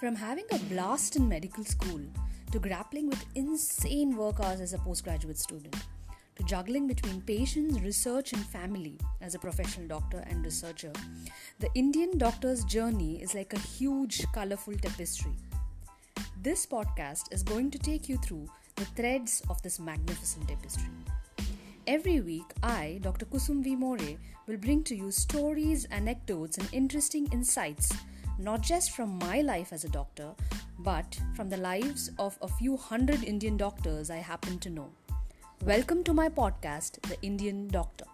From having a blast in medical school to grappling with insane work hours as a postgraduate student to juggling between patients, research, and family as a professional doctor and researcher, the Indian doctor's journey is like a huge, colorful tapestry. This podcast is going to take you through the threads of this magnificent tapestry. Every week, I, Dr. Kusum V. More, will bring to you stories, anecdotes, and interesting insights not just from my life as a doctor, but from the lives of a few hundred Indian doctors I happen to know. Welcome to my podcast, The Indian Doctor.